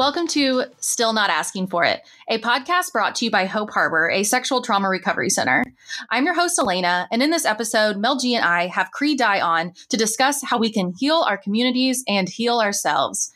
Welcome to Still Not Asking for It, a podcast brought to you by Hope Harbor, a sexual trauma recovery center. I'm your host, Elena, and in this episode, Mel G and I have Cree Dye on to discuss how we can heal our communities and heal ourselves.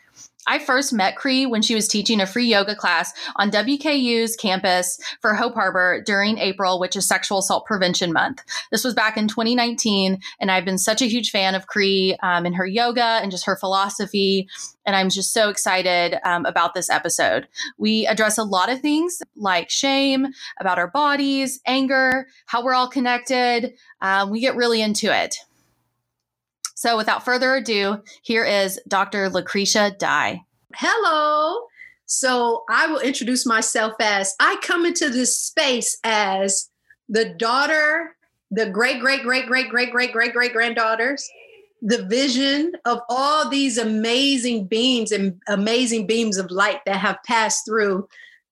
I first met Cree when she was teaching a free yoga class on WKU's campus for Hope Harbor during April, which is Sexual Assault Prevention Month. This was back in 2019, and I've been such a huge fan of Cree um, and her yoga and just her philosophy. And I'm just so excited um, about this episode. We address a lot of things like shame, about our bodies, anger, how we're all connected. Um, we get really into it. So, without further ado, here is Dr. Lucretia Dye. Hello. So, I will introduce myself as I come into this space as the daughter, the great, great, great, great, great, great, great, great granddaughters, the vision of all these amazing beings and amazing beams of light that have passed through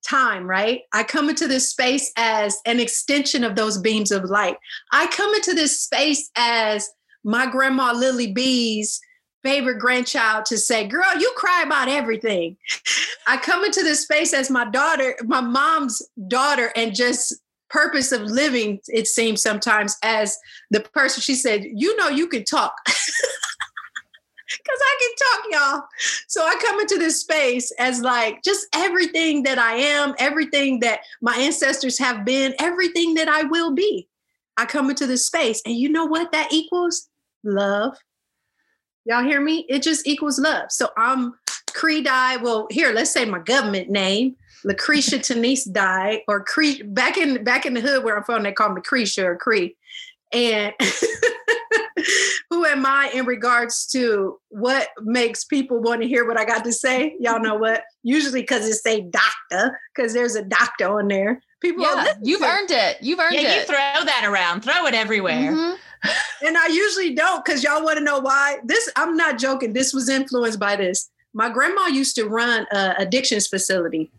time, right? I come into this space as an extension of those beams of light. I come into this space as my grandma Lily B's favorite grandchild to say, Girl, you cry about everything. I come into this space as my daughter, my mom's daughter, and just purpose of living, it seems sometimes, as the person she said, You know, you can talk. Because I can talk, y'all. So I come into this space as like just everything that I am, everything that my ancestors have been, everything that I will be. I come into this space. And you know what that equals? Love. Y'all hear me? It just equals love. So I'm Cree Dye. Well, here, let's say my government name, Lucretia Tenise Dye, or Cree. Back in back in the hood where I'm from, they call me Cretia or Cree. And who am I in regards to what makes people want to hear what I got to say? Y'all know what? Usually because it say doctor, because there's a doctor on there. People, yeah, you've earned it. You've earned yeah, it. you throw that around, throw it everywhere. Mm-hmm and I usually don't because y'all want to know why. This I'm not joking. This was influenced by this. My grandma used to run a addictions facility,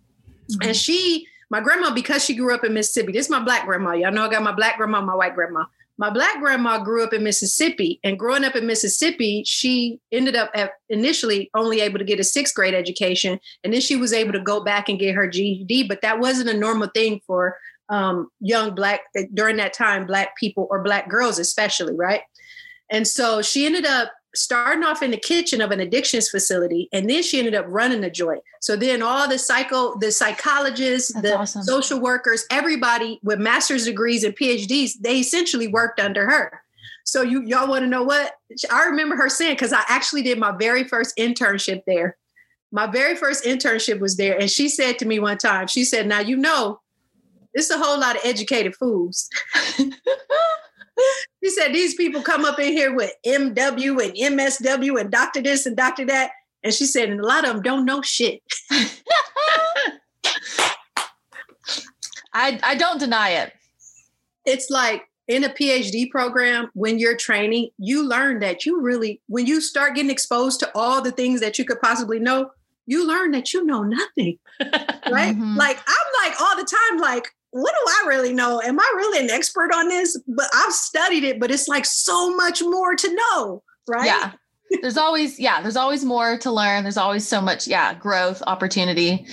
mm-hmm. and she, my grandma, because she grew up in Mississippi. This is my black grandma. Y'all know I got my black grandma, my white grandma. My black grandma grew up in Mississippi, and growing up in Mississippi, she ended up initially only able to get a sixth grade education, and then she was able to go back and get her GED. But that wasn't a normal thing for um, young black during that time black people or black girls especially right? And so she ended up starting off in the kitchen of an addictions facility and then she ended up running the joint. So then all the psycho the psychologists That's the awesome. social workers everybody with master's degrees and phds they essentially worked under her. So you y'all want to know what? I remember her saying because i actually did my very first internship there. My very first internship was there and she said to me one time she said now you know it's a whole lot of educated fools. he said these people come up in here with MW and MSW and doctor this and doctor that. And she said, and a lot of them don't know shit. I, I don't deny it. It's like in a PhD program, when you're training, you learn that you really, when you start getting exposed to all the things that you could possibly know, you learn that you know nothing. right? Mm-hmm. Like I'm like all the time, like, what do I really know? Am I really an expert on this? But I've studied it, but it's like so much more to know, right? Yeah. There's always, yeah, there's always more to learn. There's always so much, yeah, growth, opportunity.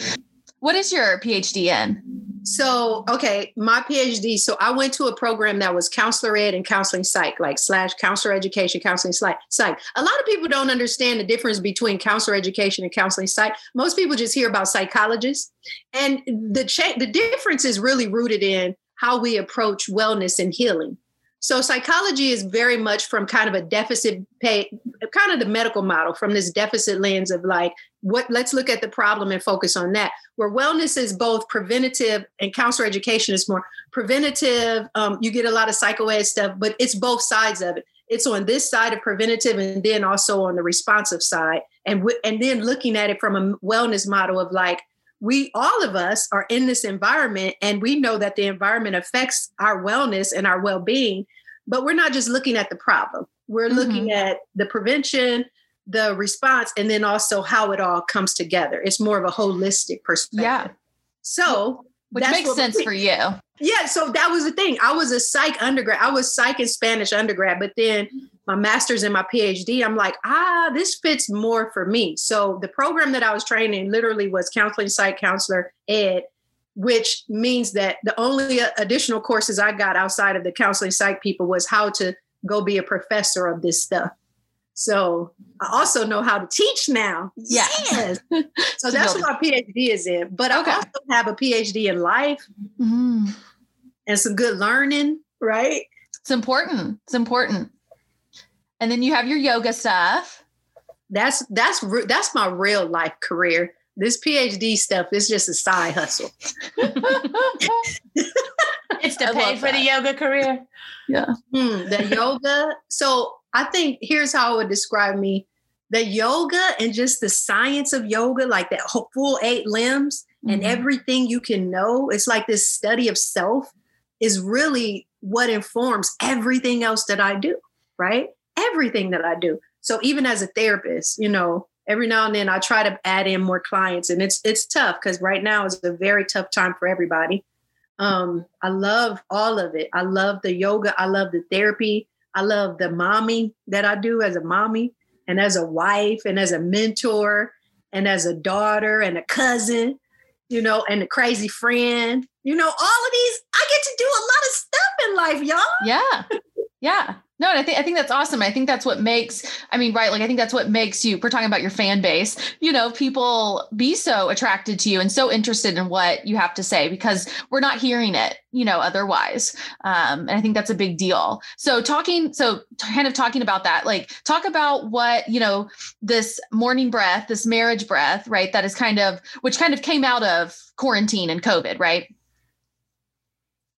What is your PhD in? So, okay, my PhD. So I went to a program that was counselor ed and counseling psych, like slash counselor education, counseling psych. A lot of people don't understand the difference between counselor education and counseling psych. Most people just hear about psychologists, and the cha- the difference is really rooted in how we approach wellness and healing. So psychology is very much from kind of a deficit pay, kind of the medical model from this deficit lens of like what let's look at the problem and focus on that. Where wellness is both preventative and counselor education is more preventative. Um, you get a lot of psychoed stuff, but it's both sides of it. It's on this side of preventative and then also on the responsive side. And w- and then looking at it from a wellness model of like we all of us are in this environment and we know that the environment affects our wellness and our well-being but we're not just looking at the problem. We're mm-hmm. looking at the prevention the response and then also how it all comes together. It's more of a holistic perspective. Yeah. So which makes sense we, for you. Yeah so that was the thing. I was a psych undergrad i was psych and spanish undergrad but then my master's and my PhD, I'm like, ah, this fits more for me. So the program that I was training literally was counseling psych counselor ed, which means that the only additional courses I got outside of the counseling psych people was how to go be a professor of this stuff. So I also know how to teach now. Yeah. Yes. So that's what my PhD is in. But Okay. I also have a PhD in life Mhm. and some good learning, right? It's important. It's important. And then you have your yoga stuff. That's that's that's my real life career. This PhD stuff is just a side hustle. It's to I pay love for the yoga career. Hmm, the yoga. So I think here's how I would describe me: the yoga and just the science of yoga, like that whole full eight limbs and Mhm. everything you can know. It's like this study of self is really what informs everything else that I do. Right? Everything that I do. So even as a therapist, you know, every now and then I try to add in more clients, and it's it's tough because right now is a very tough time for everybody. Um, I love all of it. I love the yoga. I love the therapy. I love the mommy that I do as a mommy and as a wife and as a mentor and as a daughter and a cousin, you know, and a crazy friend. You know, all of these, I get to do a lot of stuff in life, y'all. Yeah. Yeah. No, and I think I think that's awesome. I think that's what makes I mean, right, like I think that's what makes you we're talking about your fan base, you know, people be so attracted to you and so interested in what you have to say because we're not hearing it, you know, otherwise. Um, and I think that's a big deal. So talking, so kind of talking about that, like talk about what, you know, this morning breath, this marriage breath, right? That is kind of which kind of came out of quarantine and COVID, right?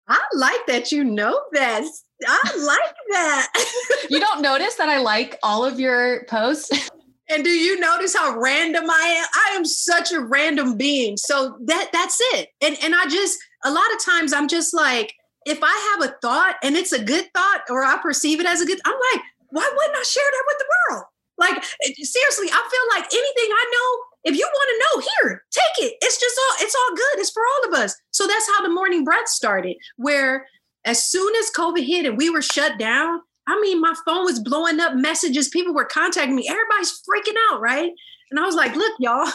I like that you know that. I like that. You don't notice that I like all of your posts? And do you notice how random I am? I am such a random being. So that that's it. And and I just a lot of times I'm just like, if I have a thought and it's a good thought or I perceive it as a good, I'm like, why wouldn't I share that with the world? Like seriously, I feel like anything I know, if you want to know, here, take it. It's just all it's all good. It's for all of us. So that's how the morning breath started, where as soon as COVID hit and we were shut down, I mean, my phone was blowing up messages. People were contacting me. Everybody's freaking out, right? And I was like, look, y'all,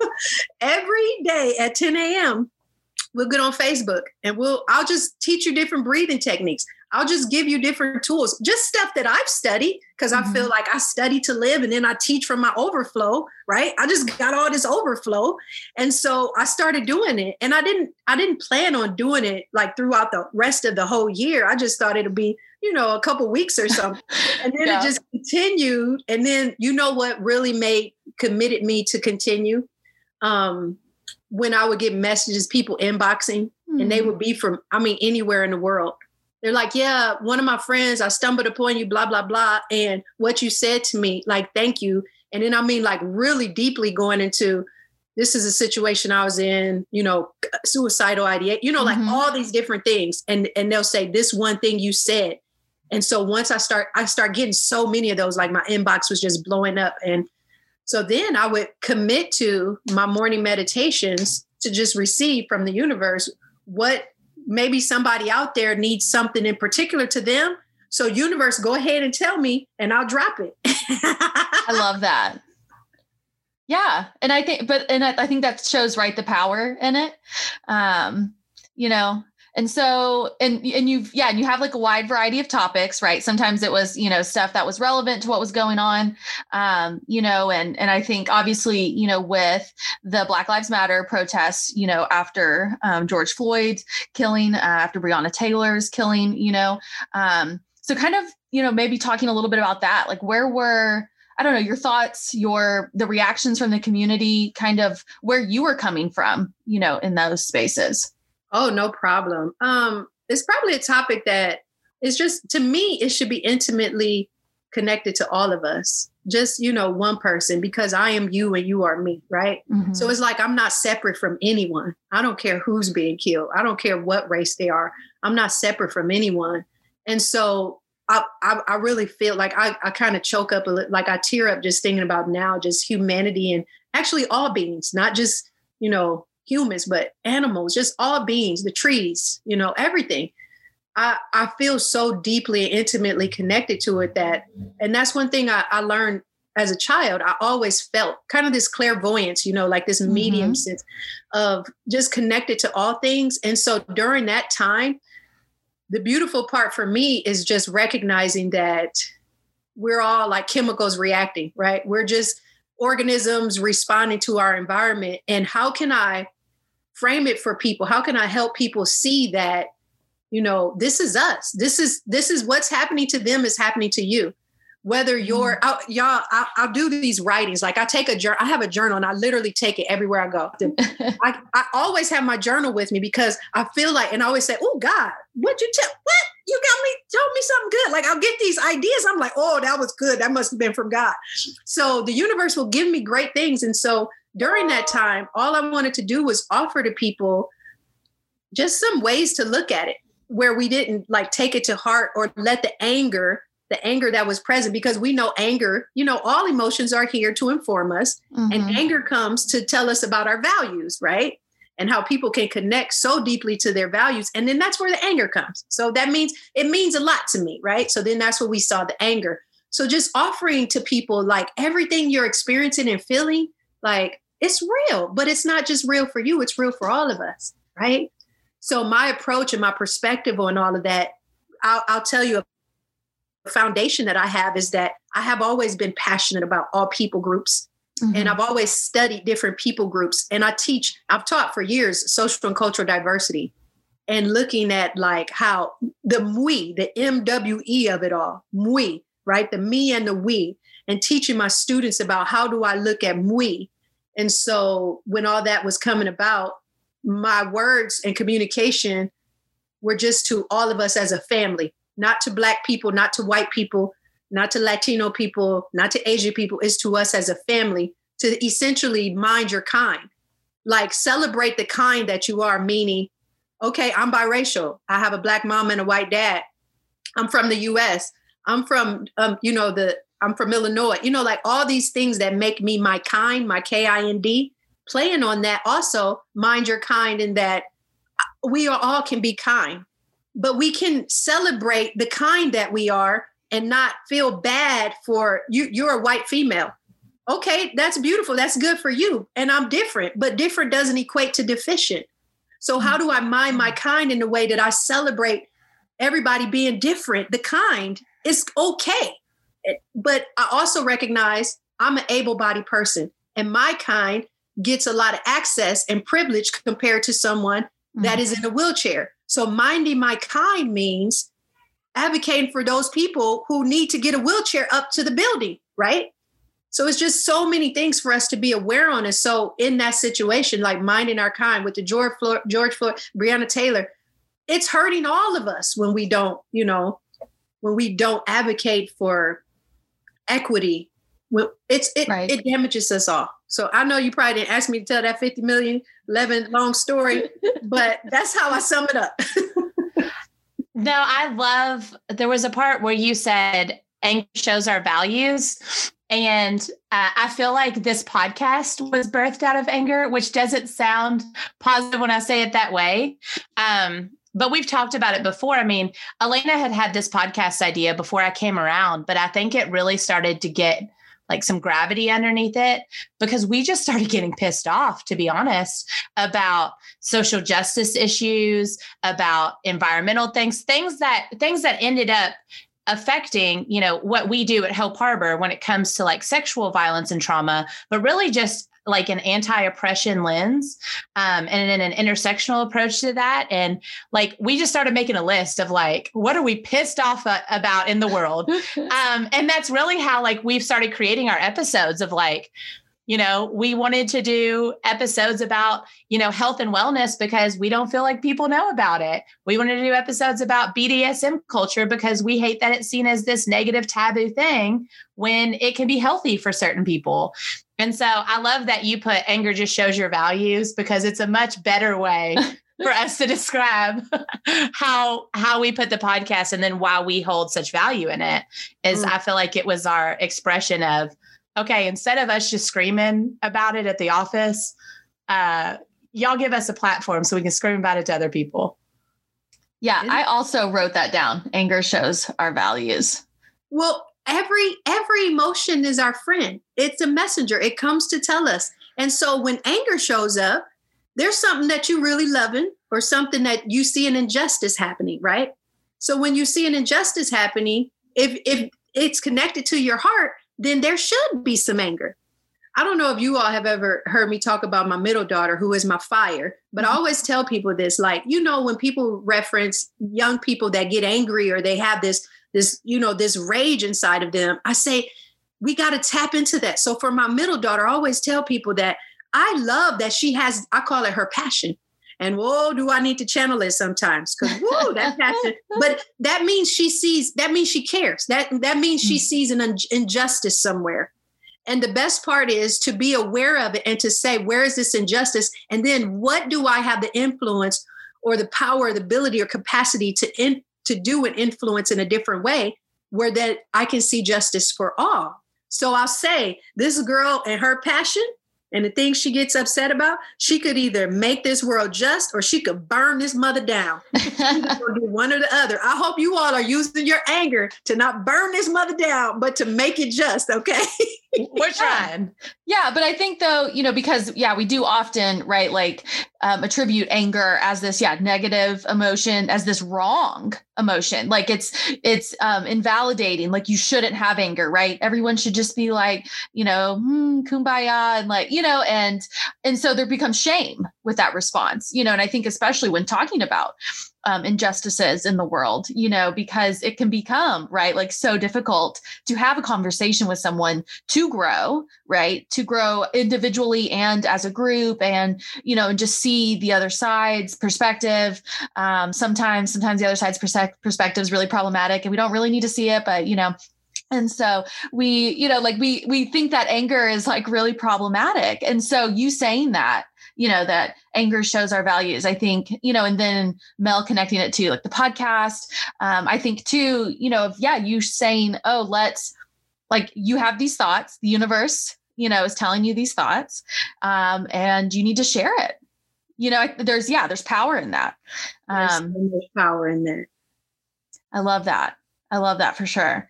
every day at 10 a.m., we'll get on Facebook and we'll I'll just teach you different breathing techniques. I'll just give you different tools, just stuff that I've studied because I feel like I study to live and then I teach from my overflow, right? I just got all this overflow. And so I started doing it. And I didn't I didn't plan on doing it like throughout the rest of the whole year. I just thought it'd be, you know, a couple weeks or something. and then Yeah. it just continued. And then you know what really made committed me to continue? Um when I would get messages, people inboxing, and they would be from, I mean, anywhere in the world. They're like, yeah, one of my friends, I stumbled upon you, blah, blah, blah. And what you said to me, like, thank you. And then I mean, like, really deeply going into this is a situation I was in, you know, suicidal ideation, you know, like Mhm. all these different things. And and they'll say this one thing you said. And so once I start, I start getting so many of those, like my inbox was just blowing up. And so then I would commit to my morning meditations to just receive from the universe what maybe somebody out there needs something in particular to them. So universe, go ahead and tell me and I'll drop it. I love that. Yeah. And I think, but, and I, I think that shows right the power in it. Um, you know, and so, and, and you've, yeah, and you have like a wide variety of topics, right? Sometimes it was, you know, stuff that was relevant to what was going on. Um, you know, and, and I think obviously, you know, with the Black Lives Matter protests, you know, after um, George Floyd's killing, uh, after Breonna Taylor's killing, you know, um, so kind of, you know, maybe talking a little bit about that, like where were, I don't know, your thoughts, your the reactions from the community, kind of where you were coming from, you know, in those spaces. Oh, no problem. Um, it's probably a topic that is just to me, it should be intimately connected to all of us. Just, you know, one person, because I am you and you are me, right? Mhm. So it's like I'm not separate from anyone. I don't care who's being killed. I don't care what race they are. I'm not separate from anyone. And so I, I, I really feel like I, I kind of choke up a little, like I tear up just thinking about now just humanity and actually all beings, not just, you know, humans, but animals, just all beings, the trees, you know, everything. I, I feel so deeply and intimately connected to it that, and that's one thing I, I learned as a child. I always felt kind of this clairvoyance, you know, like this medium mm-hmm. sense of just connected to all things. And so during that time, the beautiful part for me is just recognizing that we're all like chemicals reacting, right? We're just organisms responding to our environment. And how can I frame it for people? How can I help people see that you know this is us? This is this is what's happening to them is happening to you. Whether you're mm. I, y'all I, will do these writings. Like i take a journal i have a journal and i literally take it everywhere i go. I, I always have my journal with me because i feel like and i always say oh god what you tell what? You got me told me something good. Like i'll get these ideas. I'm like oh that was good. That must have been from god. So the universe will give me great things. And so during that time all i wanted to do was offer to people just some ways to look at it where we didn't like take it to heart or let the anger the anger that was present because we know anger you know all emotions are here to inform us. Mm-hmm. and anger comes to tell us about our values right? And how people can connect so deeply to their values. And then that's where the anger comes. So that means it means a lot to me right? So then that's where we saw the anger. So just offering to people like everything you're experiencing and feeling like it's real but it's not just real for you it's real for all of us right so my approach and my perspective on all of that, I'll, I'll tell you a foundation that I have is that I have always been passionate about all people groups. Mm-hmm. And I've always studied different people groups. And I teach, I've taught for years social and cultural diversity and looking at like how the MWE, the MWE of it all, MWE, right? The me and the we, and teaching my students about how do I look at MWE. And so when all that was coming about, my words and communication were just to all of us as a family, not to Black people, not to white people, not to Latino people, not to Asian people, is to us as a family to essentially mind your kind. Like celebrate the kind that you are, meaning, okay, I'm biracial. I have a Black mom and a white dad. I'm from the US. I'm from, um, you know, the, I'm from Illinois. You know, like all these things that make me my kind, my K I N D playing on that also mind your kind in that uh, we are all can be kind but we can celebrate the kind that we are and not feel bad for you you're a white female. Okay that's beautiful that's good for you and i'm different but different doesn't equate to deficient. So mm-hmm. how do i mind my mm-hmm. kind in a way that i celebrate everybody being different? The kind is okay but i also recognize i'm an able-bodied person and my kind gets a lot of access and privilege compared to someone mm-hmm. that is in a wheelchair. So minding my kind means advocating for those people who need to get a wheelchair up to the building, right? So it's just so many things for us to be aware on. And so in that situation, like minding our kind with the George Floyd, George Floyd, Breonna Taylor, it's hurting all of us when we don't, you know, when we don't advocate for equity. It's it, right. it damages us all. So I know you probably didn't ask me to tell that 50 million, 11 long story, but that's how I sum it up. no, I love, there was a part where you said anger shows our values. And uh, I feel like this podcast was birthed out of anger, which doesn't sound positive when I say it that way. Um, but we've talked about it before. I mean, Elena had had this podcast idea before I came around, but I think it really started to get like some gravity underneath it because we just started getting pissed off to be honest about social justice issues about environmental things things that things that ended up affecting you know what we do at hope harbor when it comes to like sexual violence and trauma but really just like an anti-oppression lens um, and then an intersectional approach to that. And like we just started making a list of like what are we pissed off about in the world? Um, and that's really how like we've started creating our episodes of like you know we wanted to do episodes about you know health and wellness because we don't feel like people know about it we wanted to do episodes about bdsm culture because we hate that it's seen as this negative taboo thing when it can be healthy for certain people and so i love that you put anger just shows your values because it's a much better way for us to describe how how we put the podcast and then why we hold such value in it is mm. i feel like it was our expression of okay, instead of us just screaming about it at the office, uh, y'all give us a platform so we can scream about it to other people. Yeah, I also wrote that down. Anger shows our values. Well, every every emotion is our friend. It's a messenger. It comes to tell us. And so when anger shows up, there's something that you really loving or something that you see an injustice happening, right? So when you see an injustice happening, if if it's connected to your heart, then there should be some anger. I don't know if you all have ever heard me talk about my middle daughter, who is my fire, but I mm-hmm. always tell people this like, you know, when people reference young people that get angry or they have this, this, you know, this rage inside of them, I say, we got to tap into that. So for my middle daughter, I always tell people that I love that she has, I call it her passion. And whoa, do I need to channel it sometimes? Because whoa, that passion. But that means she sees, that means she cares. That that means she mm. sees an injustice somewhere. And the best part is to be aware of it and to say, where is this injustice? And then what do I have the influence or the power, the ability or capacity to in, to do an influence in a different way where that I can see justice for all. So I'll say this girl and her passion and the things she gets upset about, she could either make this world just or she could burn this mother down. do one or the other. I hope you all are using your anger to not burn this mother down, but to make it just, okay? We're trying. Yeah, but I think though, you know, because yeah, we do often, right, like um, attribute anger as this, yeah, negative emotion, as this wrong emotion. Like it's it's um, invalidating. Like you shouldn't have anger, right? Everyone should just be like, you know, hmm, kumbaya, and like, you know, and and so there becomes shame with that response, you know. And I think especially when talking about um, injustices in the world, you know, because it can become, right, like so difficult to have a conversation with someone to grow, right, to grow individually and as a group and, you know, and just see the other side's perspective. Um, sometimes, sometimes the other side's perspective is really problematic and we don't really need to see it, but, you know, and so we you know like we we think that anger is like really problematic and so you saying that you know that anger shows our values i think you know and then mel connecting it to like the podcast. Um, i think too you know if yeah you saying oh let's like you have these thoughts the universe you know is telling you these thoughts um, and you need to share it. You know there's yeah there's power in that. Um there's so power in there. I love that. I love that for sure.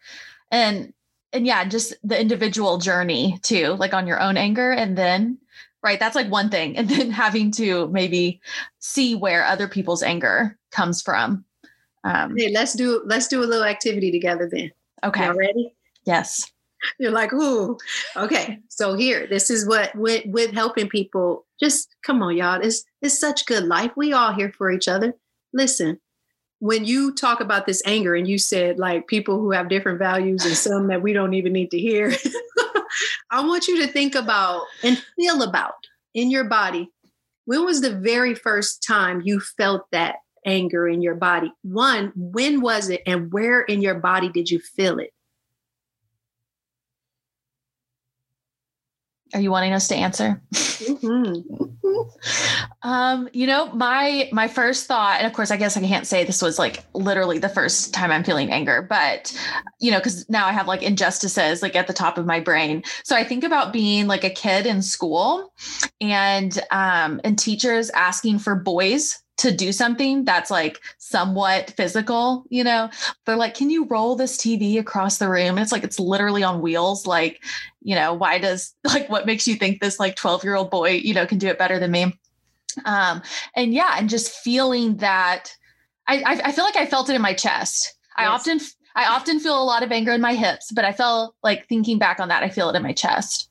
And and yeah just the individual journey too like on your own anger and then right? That's like one thing. And then having to maybe see where other people's anger comes from. Um, hey let's do let's do a little activity together then. Okay. Y'all ready? Yes. You're like ooh. Okay so here this is what with with helping people just come on y'all it's it's such good life. We all here for each other. Listen when you talk about this anger and you said like people who have different values and some that we don't even need to hear I want you to think about and feel about in your body. When was the very first time you felt that anger in your body? One, when was it and where in your body did you feel it? Are you wanting us to answer? Mm-hmm. um, you know, my my first thought, and of course, I guess I can't say this was like literally the first time I'm feeling anger, but you know, because now I have like injustices like at the top of my brain. So I think about being like a kid in school, and um, and teachers asking for boys to do something that's like somewhat physical, you know, they're like, can you roll this TV across the room? And it's like, it's literally on wheels. Like, you know, why does like what makes you think this like 12 year old boy, you know, can do it better than me? Um, and yeah, and just feeling that I, I feel like I felt it in my chest. Yes. I often, I often feel a lot of anger in my hips, but I felt like thinking back on that, I feel it in my chest.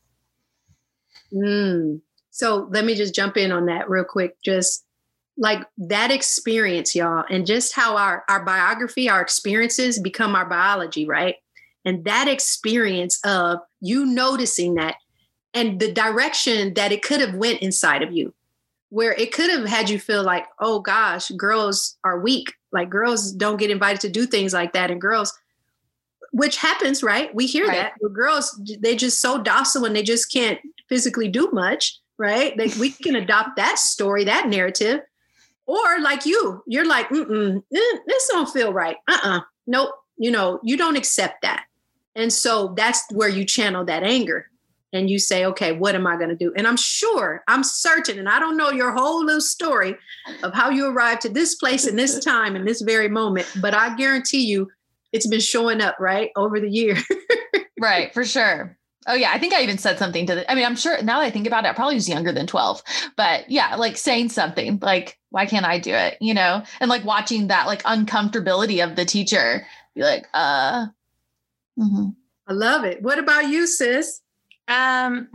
Mm. So let me just jump in on that real quick. Just like that experience, y'all, and just how our, our biography, our experiences become our biology, right? And that experience of you noticing that and the direction that it could have went inside of you where it could have had you feel like oh gosh girls are weak. Like girls don't get invited to do things like that and girls which happens right? We hear right. that. Girls they're just so docile and they just can't physically do much right? They, we can adopt that story that narrative. Or like you you're like mm this don't feel right. Uh-uh. Nope. You know you don't accept that and so that's where you channel that anger and you say, okay, what am I going to do? And I'm sure, I'm certain, and I don't know your whole little story of how you arrived to this place in this time in this very moment, but I guarantee you it's been showing up, right, over the year. right, for sure. Oh yeah, I think I even said something to the I mean, I'm sure now that I think about it, I probably was younger than 12. But yeah, like saying something like, why can't I do it? You know, and like watching that like uncomfortability of the teacher be like, uh mm-hmm. I love it. What about you, sis? Um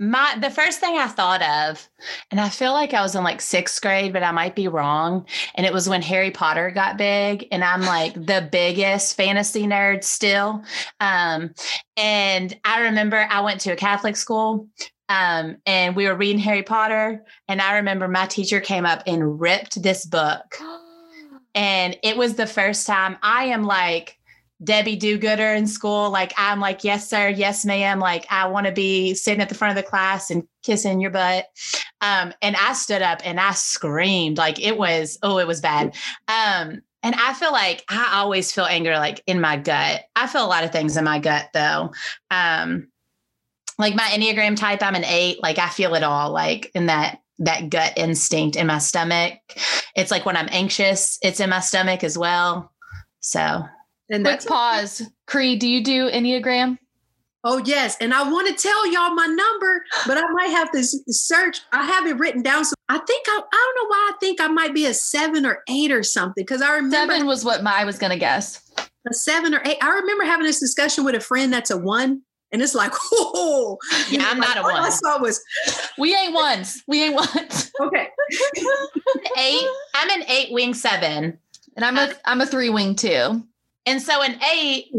my the first thing I thought of, and I feel like I was in like sixth grade, but I might be wrong. And it was when Harry Potter got big, and I'm like the biggest fantasy nerd still. Um, and I remember I went to a Catholic school, um, and we were reading Harry Potter, and I remember my teacher came up and ripped this book. And it was the first time I am like, Debbie do gooder in school. Like I'm like, yes, sir, yes, ma'am. Like I want to be sitting at the front of the class and kissing your butt. Um, and I stood up and I screamed. Like it was, oh, it was bad. Um, and I feel like I always feel anger like in my gut. I feel a lot of things in my gut though. Um, like my Enneagram type, I'm an eight. Like I feel it all, like in that that gut instinct in my stomach. It's like when I'm anxious, it's in my stomach as well. So and Quick pause. Cree, do you do Enneagram? Oh, yes. And I want to tell y'all my number, but I might have to search. I have it written down. So I think I, I don't know why I think I might be a seven or eight or something. Because I remember seven was what my, I was going to guess. A seven or eight. I remember having this discussion with a friend that's a one. And it's like, oh, yeah, I'm not a one. I saw was, we ain't ones. We ain't ones. Okay. eight. I'm an eight wing seven. And I'm a, I'm a three wing two. And so an eight,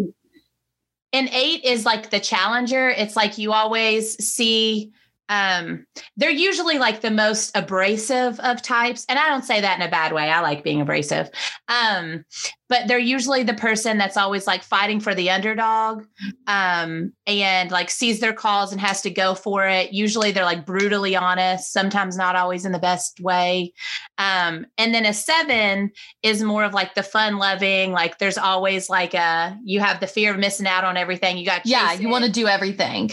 an eight is like the challenger. It's like you always see um they're usually like the most abrasive of types and i don't say that in a bad way i like being abrasive. Um but they're usually the person that's always like fighting for the underdog um and like sees their cause and has to go for it. Usually they're like brutally honest sometimes not always in the best way. Um and then a seven is more of like the fun loving like there's always like a you have the fear of missing out on everything you got yeah you want to do everything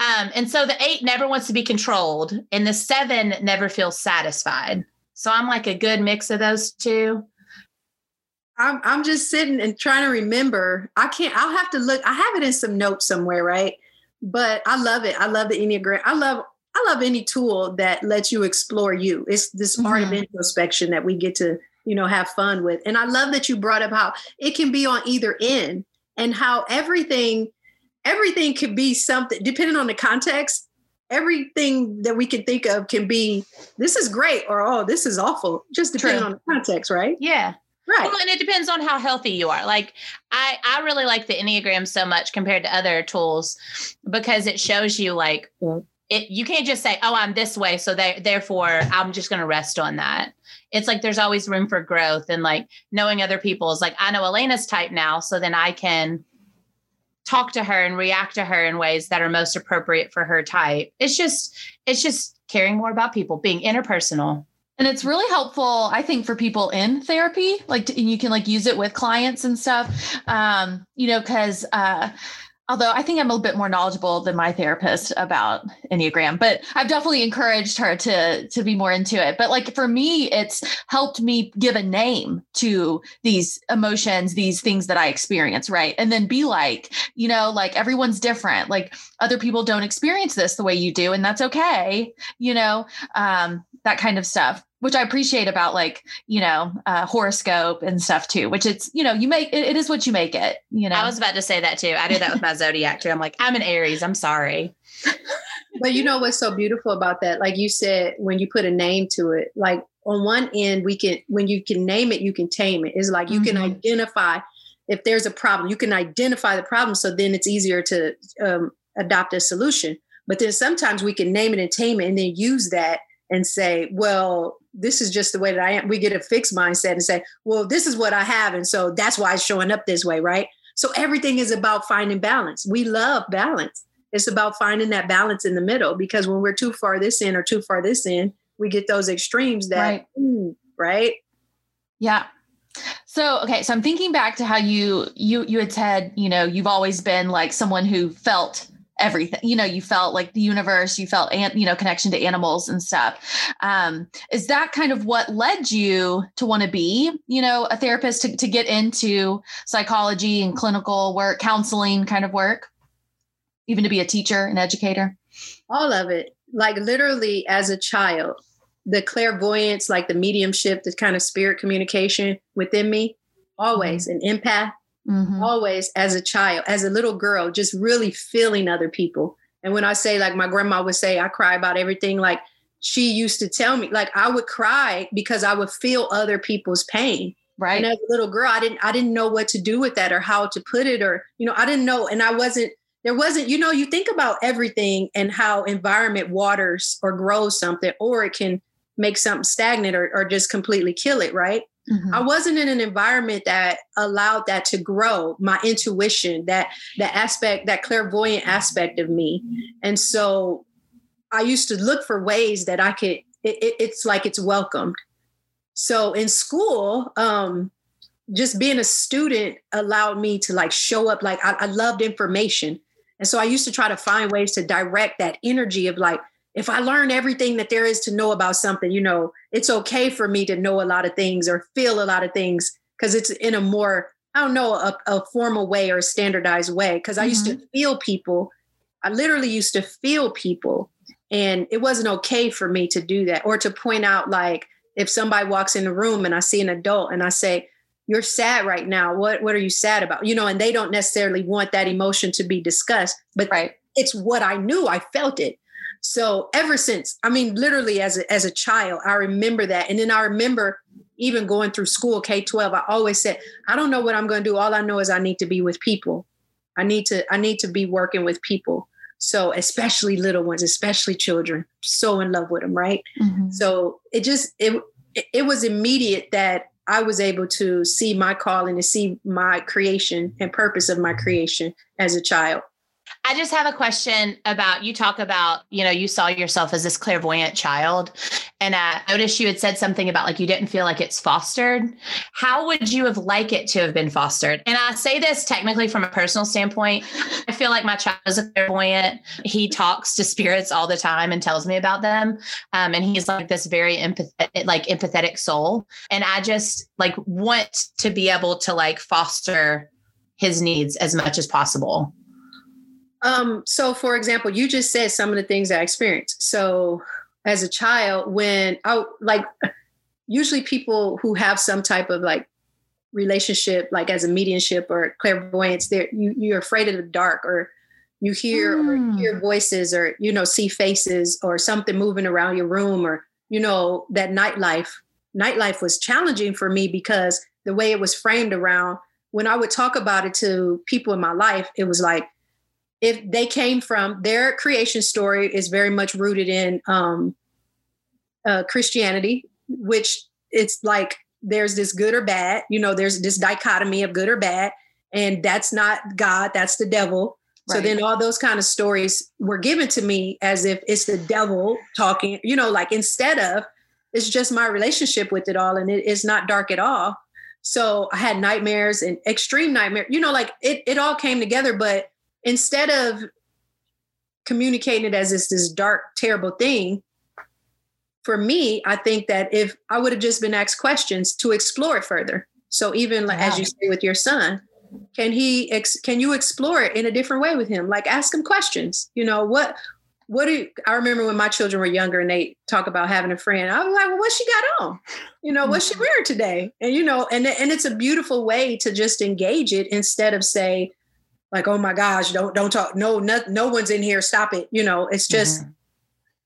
um, and so the eight never wants to be controlled, and the seven never feels satisfied. So I'm like a good mix of those two. I'm I'm just sitting and trying to remember. I can't. I'll have to look. I have it in some notes somewhere, right? But I love it. I love the enneagram. I love I love any tool that lets you explore you. It's this mm-hmm. art of introspection that we get to you know have fun with. And I love that you brought up how it can be on either end and how everything everything could be something depending on the context everything that we can think of can be this is great or oh this is awful just depending True. on the context right? Yeah. Right. Well, and it depends on how healthy you are. Like i i really like the enneagram so much compared to other tools because it shows you like it you can't just say oh i'm this way so they, therefore i'm just going to rest on that. It's like there's always room for growth and like knowing other people is like i know elena's type now so then i can talk to her and react to her in ways that are most appropriate for her type. It's just it's just caring more about people, being interpersonal. And it's really helpful, I think, for people in therapy. Like to, you can like use it with clients and stuff. Um, you know, because uh although I think I'm a little bit more knowledgeable than my therapist about Enneagram, but I've definitely encouraged her to to be more into it. But like for me, it's helped me give a name to these emotions, these things that I experience, right? And then be like, you know, like everyone's different. Like other people don't experience this the way you do, and that's okay, you know, um, that kind of stuff which I appreciate about like, you know, uh, horoscope and stuff too, which it's, you know, you make it, it is what you make it, you know. I was about to say that too. I do that with my zodiac too. I'm like, I'm an Aries. I'm sorry. but you know what's so beautiful about that? Like you said, when you put a name to it, like on one end, we can, when you can name it, you can tame it. It's like you mm-hmm. can identify if there's a problem, you can identify the problem. So then it's easier to um, adopt a solution. But then sometimes we can name it and tame it and then use that and say, well, this is just the way that I am. We get a fixed mindset and say, well, this is what I have. And so that's why it's showing up this way, right? So everything is about finding balance. We love balance. It's about finding that balance in the middle because when we're too far this in or too far this in, we get those extremes that, right? Ooh, right? Yeah. So okay, so I'm thinking back to how you you you had said, you know, you've always been like someone who felt everything you know you felt like the universe you felt and you know connection to animals and stuff. Um, is that kind of what led you to want to be you know a therapist to, to get into psychology and clinical work counseling kind of work? Even to be a teacher and educator? All of it. Like literally as a child the clairvoyance like the mediumship the kind of spirit communication within me always mm-hmm. an empath mm-hmm. always as a child, as a little girl, just really feeling other people. And when I say, like my grandma would say, I cry about everything, like she used to tell me, like I would cry because I would feel other people's pain. Right. And as a little girl, I didn't I didn't know what to do with that or how to put it, or, you know, I didn't know. And I wasn't, there wasn't, you know, you think about everything and how environment waters or grows something, or it can make something stagnant or, or just completely kill it, right? Mm-hmm. I wasn't in an environment that allowed that to grow, my intuition, that the aspect, that clairvoyant aspect of me. And so I used to look for ways that I could, it, it, it's like it's welcomed. So in school, um, just being a student allowed me to like show up like I, I loved information. And so I used to try to find ways to direct that energy of like, if I learn everything that there is to know about something, you know, it's okay for me to know a lot of things or feel a lot of things because it's in a more, I don't know, a, a formal way or a standardized way. Because I mm-hmm. used to mm-hmm. feel people. I literally used to feel people. And it wasn't okay for me to do that or to point out, like, if somebody walks in the room and I see an adult and I say, you're sad right now. What what are you sad about? You know, and they don't necessarily want that emotion to be discussed, but right. it's what I knew. I felt it. So ever since, I mean, literally as a, as a child, I remember that. And then I remember even going through school, K 12, I always said, I don't know what I'm going to do. All I know is I need to be with people. I need to, I need to be working with people. So especially little ones, especially children, so in love with them. Right. Mm-hmm. So it just, it, it was immediate that I was able to see my calling and see my creation and purpose of my creation as a child. I just have a question about you talk about, you know, you saw yourself as this clairvoyant child. And I noticed you had said something about like you didn't feel like it's fostered. How would you have liked it to have been fostered? And I say this technically from a personal standpoint. I feel like my child is a clairvoyant. He talks to spirits all the time and tells me about them. Um, and he's like this very empathetic, like empathetic soul. And I just like want to be able to like foster his needs as much as possible. Um, so for example, you just said some of the things I experienced. So as a child, when I like usually people who have some type of like relationship, like as a mediumship or clairvoyance, there you you're afraid of the dark or you hear mm. or hmm. hear voices or you know see faces or something moving around your room or you know that nightlife nightlife was challenging for me because the way it was framed around when i would talk about it to people in my life it was like if they came from their creation story is very much rooted in um, uh, Christianity, which it's like there's this good or bad, you know, there's this dichotomy of good or bad, and that's not God, that's the devil. Right. So then all those kind of stories were given to me as if it's the devil talking, you know, like instead of it's just my relationship with it all and it is not dark at all. So I had nightmares and extreme nightmare, you know, like it, it all came together, but instead of communicating it as this this dark, terrible thing, for me, I think that if I would have just been asked questions to explore it further. So even like, as you say with your son, can he ex- can you explore it in a different way with him? Like ask him questions. You know what what do you, I remember when my children were younger and they talk about having a friend. I was like, well, what she got on? You know, what's she mm-hmm. wearing today? And you know, and and it's a beautiful way to just engage it instead of say, like oh my gosh don't don't talk no no, no one's in here stop it you know it's just mm-hmm.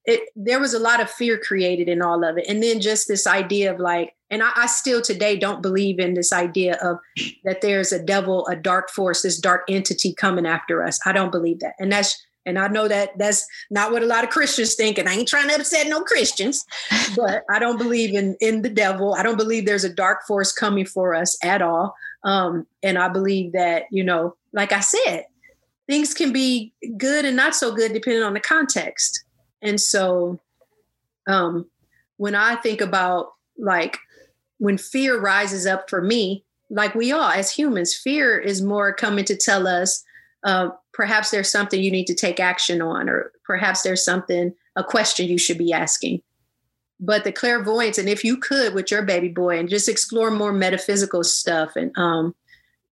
it there was a lot of fear created in all of it and then just this idea of like and I, I still today don't believe in this idea of that there's a devil a dark force this dark entity coming after us i don't believe that and that's and I know that that's not what a lot of Christians think, and I ain't trying to upset no Christians, but I don't believe in in the devil. I don't believe there's a dark force coming for us at all. Um, and I believe that you know like I said, things can be good and not so good depending on the context. And so um, when I think about like when fear rises up for me, like we are as humans, fear is more coming to tell us uh, perhaps there's something you need to take action on, or perhaps there's something, a question you should be asking. But the clairvoyance, and if you could with your baby boy and just explore more metaphysical stuff and um,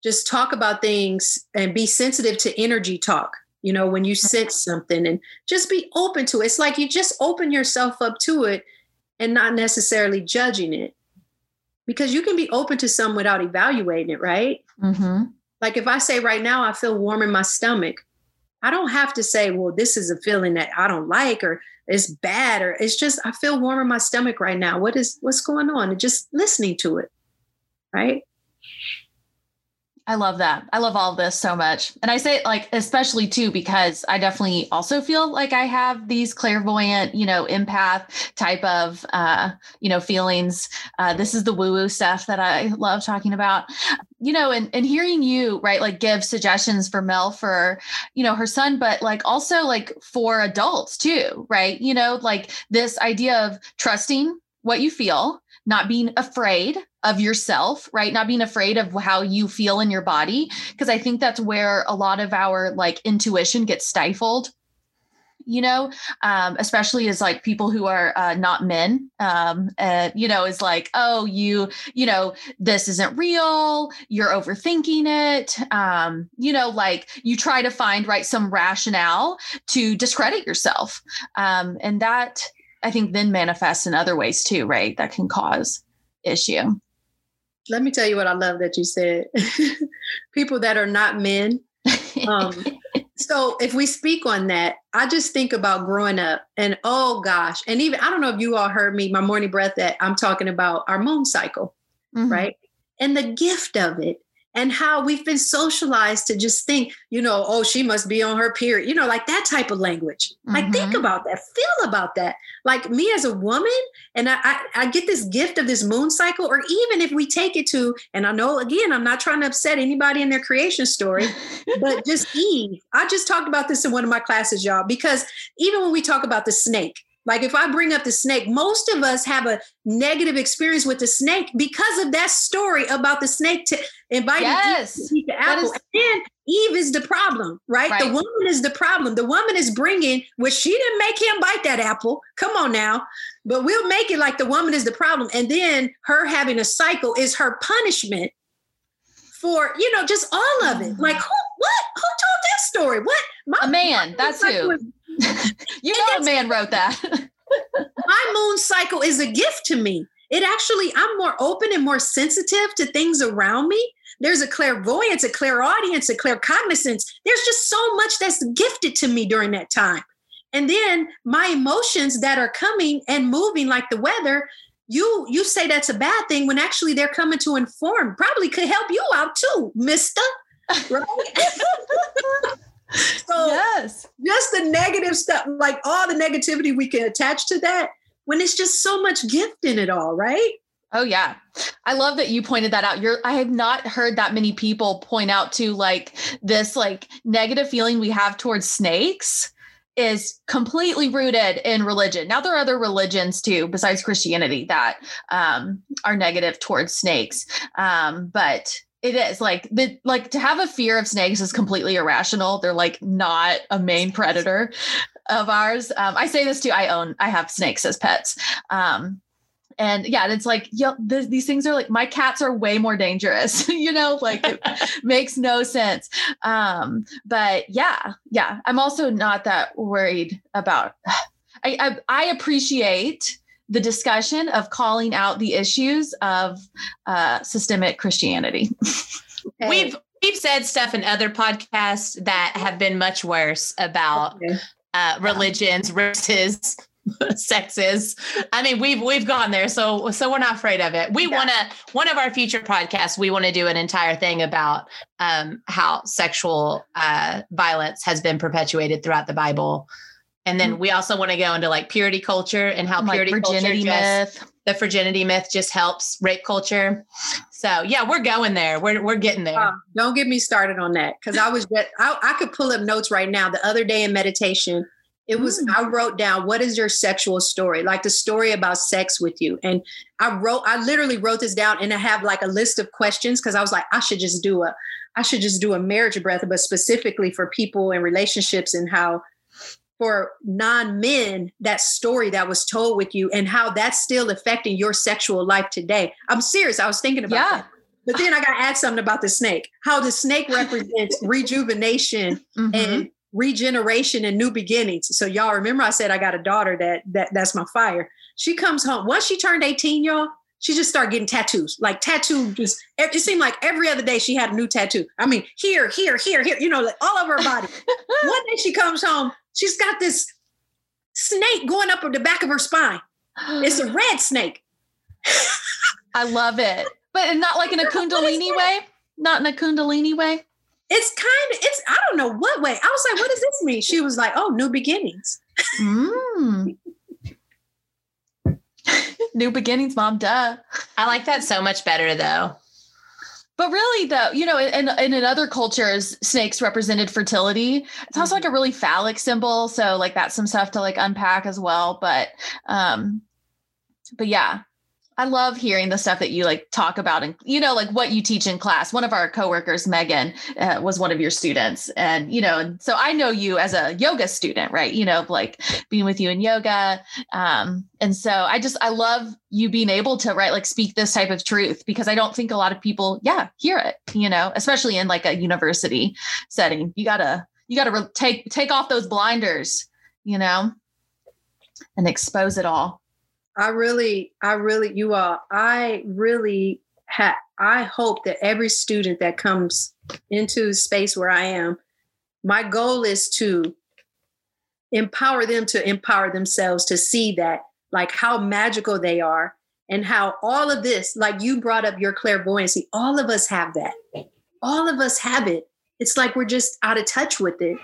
just talk about things and be sensitive to energy talk you know when you sense something and just be open to it. It's like you just open yourself up to it and not necessarily judging it. Because you can be open to some without evaluating it right? Mm-hmm. like if i say right now i feel warm in my stomach i don't have to say well this is a feeling that i don't like or it's bad or it's just i feel warm in my stomach right now. What is what's going on? And just listening to it right I love that. I love all of this so much. And I say like especially too because I definitely also feel like I have these clairvoyant, you know, empath type of uh, you know, feelings. Uh, this is the woo-woo stuff that I love talking about. You know, and and hearing you, right, like give suggestions for Mel for, you know, her son, but like also like for adults too, right? You know, like this idea of trusting what you feel, not being afraid of yourself, right? Not being afraid of how you feel in your body. Cause I think that's where a lot of our like intuition gets stifled you know um, especially as like people who are uh, not men um, uh, you know is like oh you you know this isn't real you're overthinking it um, you know like you try to find right some rationale to discredit yourself um, and that i think then manifests in other ways too right that can cause issue let me tell you what I love that you said. People that are not men. Um, so if we speak on that, I just think about growing up and oh gosh, and even I don't know if you all heard me, my morning breath that I'm talking about our moon cycle, mm-hmm. right? And the gift of it and how we've been socialized to just think, you know, oh, she must be on her period, you know, like that type of language. Mm-hmm. Like, think mm-hmm. about that, feel about that. Like me as a woman, and I, I, I, get this gift of this moon cycle, or even if we take it to, and I know again, I'm not trying to upset anybody in their creation story, but just Eve. I just talked about this in one of my classes, y'all, because even when we talk about the snake, like if I bring up the snake, most of us have a negative experience with the snake because of that story about the snake to inviting yes, Eve to eat the apple. Is- and Eve is the problem, right? right? The woman is the problem. The woman is bringing, which she didn't make him bite that apple. Come on now. But we'll make it like the woman is the problem. And then her having a cycle is her punishment for, you know, just all of it. Mm-hmm. Like, who, what? Who told that story? What? My, a man. That's who. You know, a man wrote that. my moon cycle is a gift to me. It actually, I'm more open and more sensitive to things around me. There's a clairvoyance, a clairaudience, a claircognizance. There's just so much that's gifted to me during that time. And then my emotions that are coming and moving like the weather, you you say that's a bad thing when actually they're coming to inform, probably could help you out too, mister. Right? so yes. just the negative stuff, like all the negativity we can attach to that, when it's just so much gift in it all, right? Oh yeah. I love that you pointed that out. You're I have not heard that many people point out to like this like negative feeling we have towards snakes is completely rooted in religion. Now there are other religions too besides Christianity that um, are negative towards snakes. Um, but it is like the like to have a fear of snakes is completely irrational. They're like not a main predator of ours. Um, I say this too. I own I have snakes as pets. Um, and yeah, and it's like, th- these things are like my cats are way more dangerous, you know, like it makes no sense. Um, but yeah, yeah, I'm also not that worried about. I, I, I appreciate the discussion of calling out the issues of uh, systemic Christianity. We've we've said stuff in other podcasts that have been much worse about okay. uh, religions, races, sexes. I mean, we've we've gone there, so so we're not afraid of it. We yeah. want to one of our future podcasts. We want to do an entire thing about um, how sexual uh, violence has been perpetuated throughout the Bible, and then mm-hmm. we also want to go into like purity culture and how like purity virginity culture just, myth. The virginity myth just helps rape culture. So yeah, we're going there. We're we're getting there. Uh, don't get me started on that because I was I, I could pull up notes right now. The other day in meditation It was, mm. I wrote down, what is your sexual story? Like the story about sex with you. And I wrote, I literally wrote this down and I have like a list of questions because I was like, I should just do a, I should just do a marriage breath, but specifically for people and relationships and how for non-men that story that was told with you and how that's still affecting your sexual life today. I'm serious. I was thinking about yeah. that. But then I got to add something about the snake. How the snake represents rejuvenation mm-hmm. and regeneration and new beginnings. So y'all remember I said I got a daughter that that that's my fire. She comes home once she turned 18, y'all. She just started getting tattoos, like tattoo. Just it seemed like every other day she had a new tattoo. I mean, here, here, here, here. You know, like all over her body. One day she comes home, she's got this snake going up the back of her spine. It's a red snake. I love it, but not like in a kundalini way. Not in a kundalini way it's kind of it's i don't know what way i was like what does this mean she was like oh new beginnings mm. new beginnings mom duh i like that so much better though but really though you know in, in, in other cultures snakes represented fertility it's also mm-hmm. like a really phallic symbol so like that's some stuff to like unpack as well but um but yeah I love hearing the stuff that you like talk about and you know like what you teach in class. One of our coworkers, Megan, uh, was one of your students, and you know, so I know you as a yoga student, right? You know, like being with you in yoga, um, and so I just I love you being able to right like speak this type of truth because I don't think a lot of people, yeah, hear it. You know, especially in like a university setting, you gotta you gotta re- take take off those blinders, you know, and expose it all. I really, I really, you all, I really have, I hope that every student that comes into space where I am, my goal is to empower them to empower themselves to see that, like how magical they are and how all of this, like you brought up your clairvoyancy, all of us have that. All of us have it. It's like we're just out of touch with it.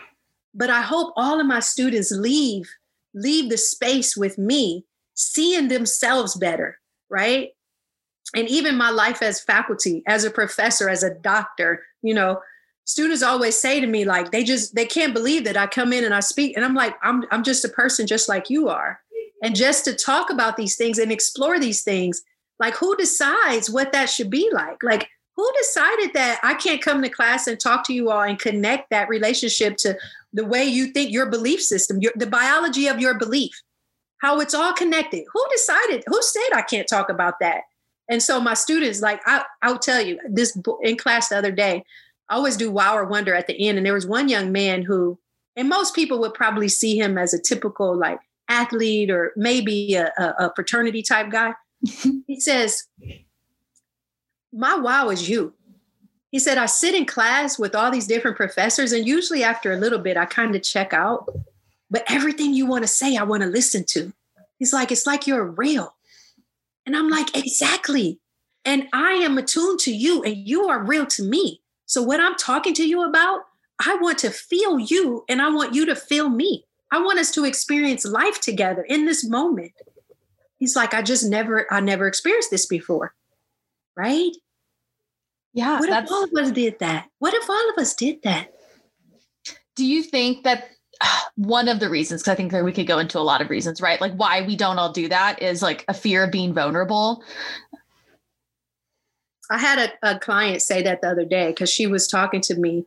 But I hope all of my students leave, leave the space with me seeing themselves better, right? And even my life as faculty, as a professor, as a doctor, you know, students always say to me like they just they can't believe that I come in and I speak and I'm like I'm I'm just a person just like you are. And just to talk about these things and explore these things, like who decides what that should be like? Like who decided that I can't come to class and talk to you all and connect that relationship to the way you think your belief system, your, the biology of your belief? How it's all connected. Who decided? Who said I can't talk about that? And so my students, like I, I'll tell you this in class the other day, I always do wow or wonder at the end. And there was one young man who, and most people would probably see him as a typical like athlete or maybe a, a, a fraternity type guy. he says, my wow is you. He said, I sit in class with all these different professors, and usually after a little bit, I kind of check out but everything you want to say, I want to listen to. He's like, it's like you're real. And I'm like, exactly. And I am attuned to you and you are real to me. So what I'm talking to you about, I want to feel you and I want you to feel me. I want us to experience life together in this moment. He's like, I just never, I never experienced this before. Right? Yeah. What if all of us did that? What if all of us did that? Do you think that one of the reasons because i think that we could go into a lot of reasons right? Like why we don't all do that is like a fear of being vulnerable. I had a, a client say that the other day because she was talking to me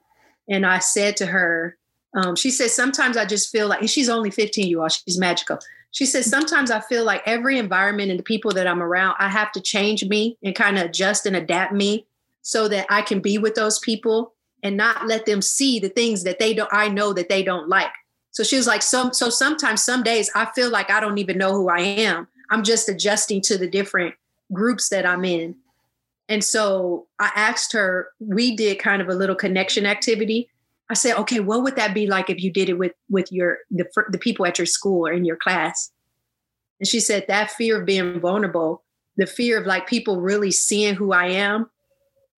and i said to her um, she said sometimes i just feel like and she's only 15 you all she's magical. She says sometimes i feel like every environment and the people that i'm around i have to change me and kind of adjust and adapt me so that i can be with those people and not let them see the things that they don't I know that they don't like. So she was like, so so sometimes some days I feel like I don't even know who I am. I'm just adjusting to the different groups that I'm in. And so I asked her, we did kind of a little connection activity. I said, okay, what would that be like if you did it with with your the the people at your school or in your class? And she said that fear of being vulnerable, the fear of like people really seeing who I am,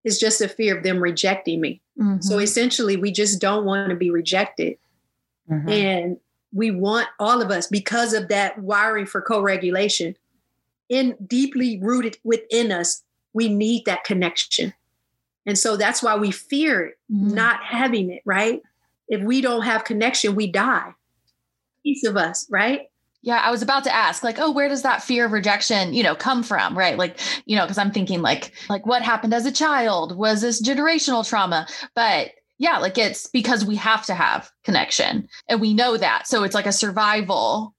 is just a fear of them rejecting me. Mm-hmm. So essentially, we just don't want to be rejected. Mm-hmm. And we want all of us, because of that wiring for co regulation, in deeply rooted within us, we need that connection. And so that's why we fear mm-hmm. not having it, right? If we don't have connection, we die. piece of us, right? Yeah, I was about to ask, like, oh, where does that fear of rejection, you know, come from? Right. Like, you know, because I'm thinking like, like what happened as a child? Was this generational trauma? But yeah, like it's because we have to have connection and we know that. So it's like a survival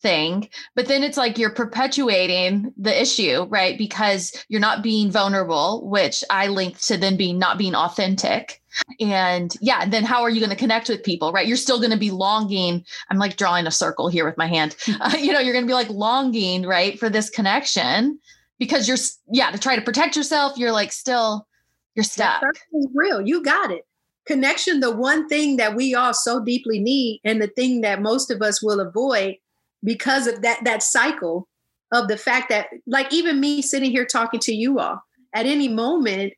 thing. But then it's like you're perpetuating the issue, right? Because you're not being vulnerable, which I link to then being not being authentic. And yeah, and then how are you going to connect with people, right? You're still going to be longing. I'm like drawing a circle here with my hand. Uh, you know, you're going to be like longing, right, for this connection because you're, yeah, to try to protect yourself, you're like still, you're stuck. Is real. You got it connection the one thing that we all so deeply need and the thing that most of us will avoid because of that that cycle of the fact that like even me sitting here talking to you all at any moment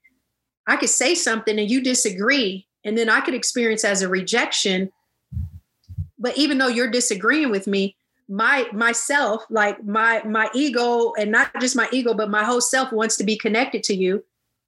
i could say something and you disagree and then i could experience as a rejection. But even though you're disagreeing with me my myself like my my ego and not just my ego but my whole self wants to be connected to you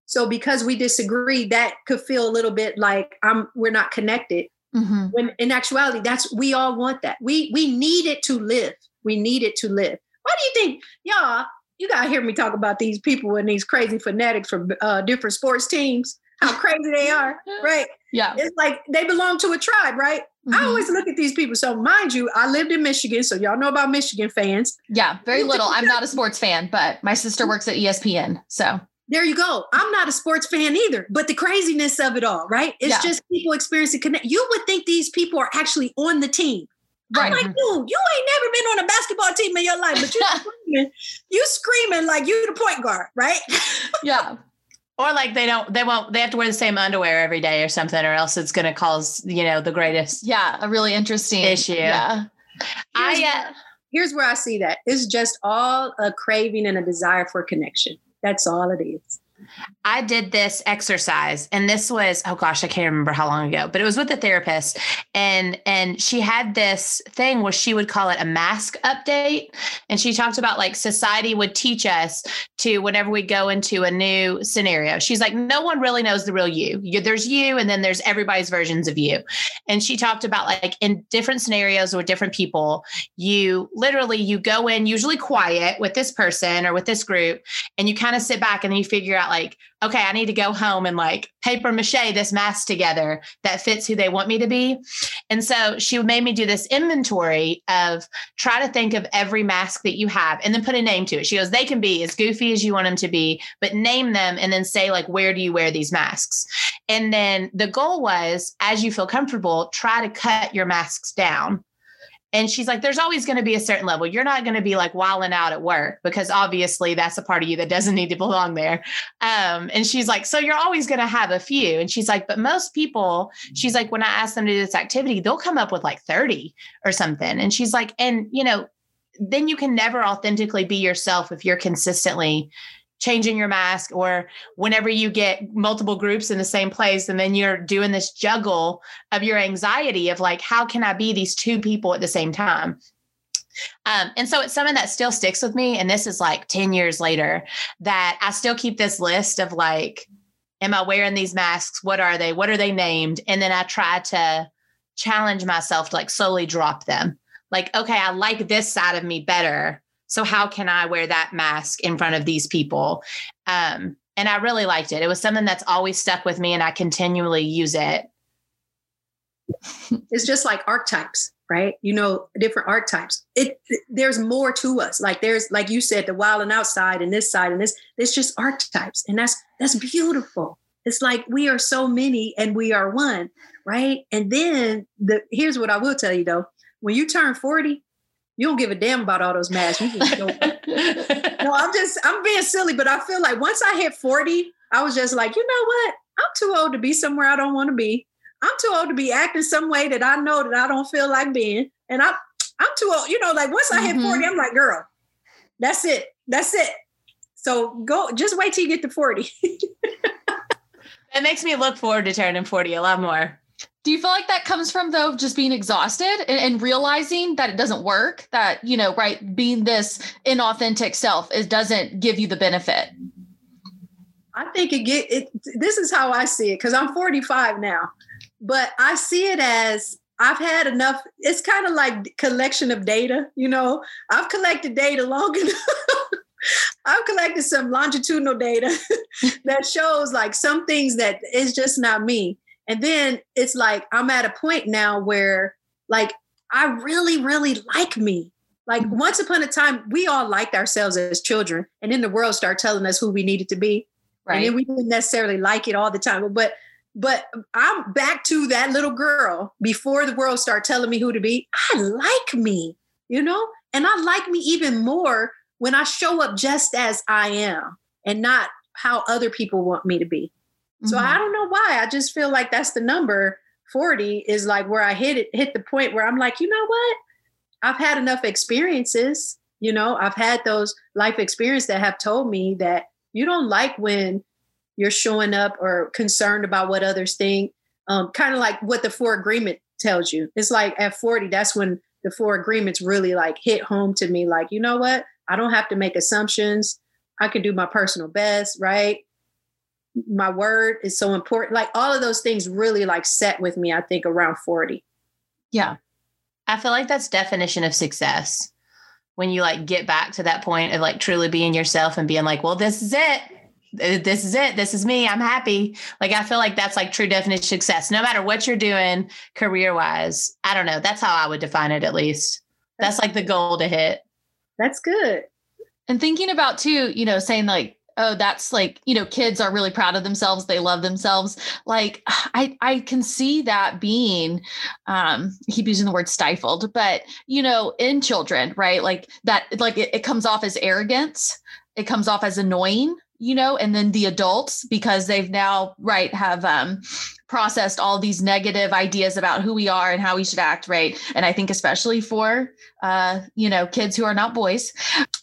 so because we disagree that could feel a little bit like i'm we're not connected Mm-hmm. When in actuality, that's we all want that. We we need it to live. We need it to live. Why do you think, y'all? You gotta hear me talk about these people and these crazy fanatics from uh, different sports teams. How crazy they are, right? Yeah, it's like they belong to a tribe, right? Mm-hmm. I always look at these people. So, mind you, I lived in Michigan, so y'all know about Michigan fans. Yeah, very little. I'm not a sports fan, but my sister works at ESPN, so there you go. I'm not a sports fan either, but the craziness of it all, right? It's yeah. just people experiencing connect. You would think these people are actually on the team. Right. I'm like, dude, you ain't never been on a basketball team in your life, but you screaming, you screaming like you the point guard, right? yeah. Or like they don't, they won't, they have to wear the same underwear every day or something, or else it's going to cause, you know, the greatest. Yeah. A really interesting issue. Yeah. Here's I, uh, here's where I see that it's just all a craving and a desire for connection. That's all it is. I did this exercise and this was oh gosh I can't remember how long ago but it was with a therapist. And and she had this thing where she would call it a mask update. And she talked about like society would teach us to whenever we go into a new scenario she's like no one really knows the real you. there's you and then there's everybody's versions of you. And she talked about like in different scenarios with different people you literally you go in usually quiet with this person or with this group and you kind of sit back and then you figure out like, okay, I need to go home and like paper mache this mask together that fits who they want me to be. And so she made me do this inventory of try to think of every mask that you have and then put a name to it. She goes, they can be as goofy as you want them to be, but name them and then say, like, where do you wear these masks? And then the goal was, as you feel comfortable, try to cut your masks down and she's like, there's always going to be a certain level. You're not going to be like wilding out at work because obviously that's a part of you that doesn't need to belong there. Um, and she's like, so you're always going to have a few. And she's like, but most people, she's like, when I ask them to do this activity, they'll come up with like 30 or something. And she's like, and you know, then you can never authentically be yourself if you're consistently changing your mask or whenever you get multiple groups in the same place and then you're doing this juggle of your anxiety of like how can i be these two people at the same time? Um, and so it's something that still sticks with me and this is like 10 years later that i still keep this list of like am i wearing these masks? What are they? What are they named? And then i try to challenge myself to like slowly drop them. Like okay i like this side of me better so how can I wear that mask in front of these people? Um, and I really liked it. It was something that's always stuck with me, and I continually use it. It's just like archetypes, right? You know, different archetypes. It there's more to us. Like there's, like you said, the wild and outside, and this side, and this. It's just archetypes, and that's that's beautiful. It's like we are so many, and we are one, right? And then the here's what I will tell you though: when you turn forty, you don't give a damn about all those masks. You just no, I'm just I'm being silly, but I feel like once I hit 40, I was just like, you know what? I'm too old to be somewhere I don't want to be. I'm too old to be acting some way that I know that I don't feel like being. And I'm I'm too old, you know, like once I hit 40, mm-hmm. I'm like, girl, that's it. That's it. So go just wait till you get to 40. it makes me look forward to turning 40 a lot more. Do you feel like that comes from though just being exhausted and, and, realizing that it doesn't work? That you know, right, being this inauthentic self it doesn't give you the benefit. I think it get it. This is how I see it because I'm 45 now, but I see it as I've had enough. It's kind of like collection of data, you know. I've collected data long enough. I've collected some longitudinal data that shows like some things that is just not me. And then it's like I'm at a point now where like I really, really like me. Like mm-hmm. once upon a time, we all liked ourselves as children, and then the world started telling us who we needed to be. Right. And then we didn't necessarily like it all the time. But but I'm back to that little girl before the world started telling me who to be. I like me, you know, and I like me even more when I show up just as I am and not how other people want me to be. Mm-hmm. So I don't know why. I just feel like that's the number 40 is like where I hit it, hit the point where I'm like, you know what? I've had enough experiences. You know, I've had those life experiences that have told me that you don't like when you're showing up or concerned about what others think. Um, kind of like what the four agreement tells you. It's like at 40, that's when the four agreements really like hit home to me. Like, you know what? I don't have to make assumptions. I can do my personal best, right? My word is so important. Like all of those things really like set with me, I think, around 40. Yeah. I feel like that's definition of success. When you like get back to that point of like truly being yourself and being like, well, this is it this is it. This is me. I'm happy. Like I feel like that's like true definition of success. No matter what you're doing career wise. I don't know. That's how I would define it at least. That's like the goal to hit. That's good. And thinking about too, you know, saying like, oh, that's like, you know, kids are really proud of themselves. They love themselves. Like I I can see that being um I keep using the word stifled, but you know, in children, right? Like that like it, it comes off as arrogance. It comes off as annoying you know and then the adults because they've now right have um processed all these negative ideas about who we are and how we should act right? And i think especially for uh you know kids who are not boys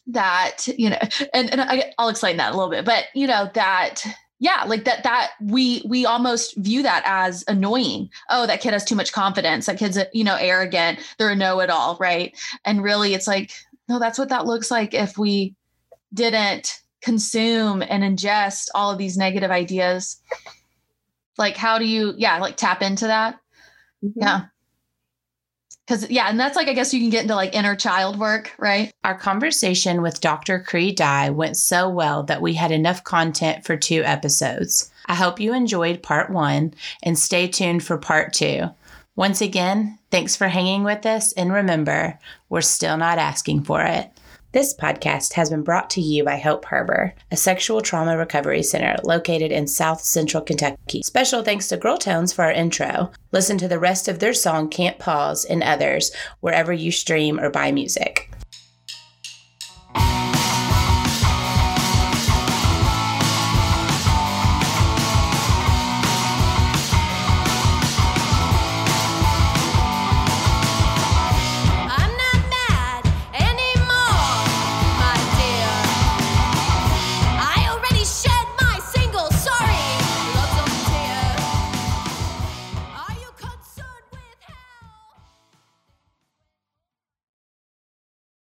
that you know and, and I, i'll explain that a little bit but you know that yeah like that that we we almost view that as annoying. Oh that kid has too much confidence. That kid's you know arrogant. They're a know-it-all right? And really it's like no that's what that looks like if we didn't consume and ingest all of these negative ideas like how do you yeah like tap into that? Mm-hmm. yeah. Because yeah and that's like i guess you can get into like inner child work right? Our conversation with dr cree dye went so well that we had enough content for two episodes. I hope you enjoyed part one and stay tuned for part two. Once again thanks for hanging with us and remember we're still not asking for it this podcast has been brought to you by Hope Harbor, a sexual trauma recovery center located in South Central Kentucky. Special thanks to Girl Tones for our intro. Listen to the rest of their song Can't Pause and others wherever you stream or buy music.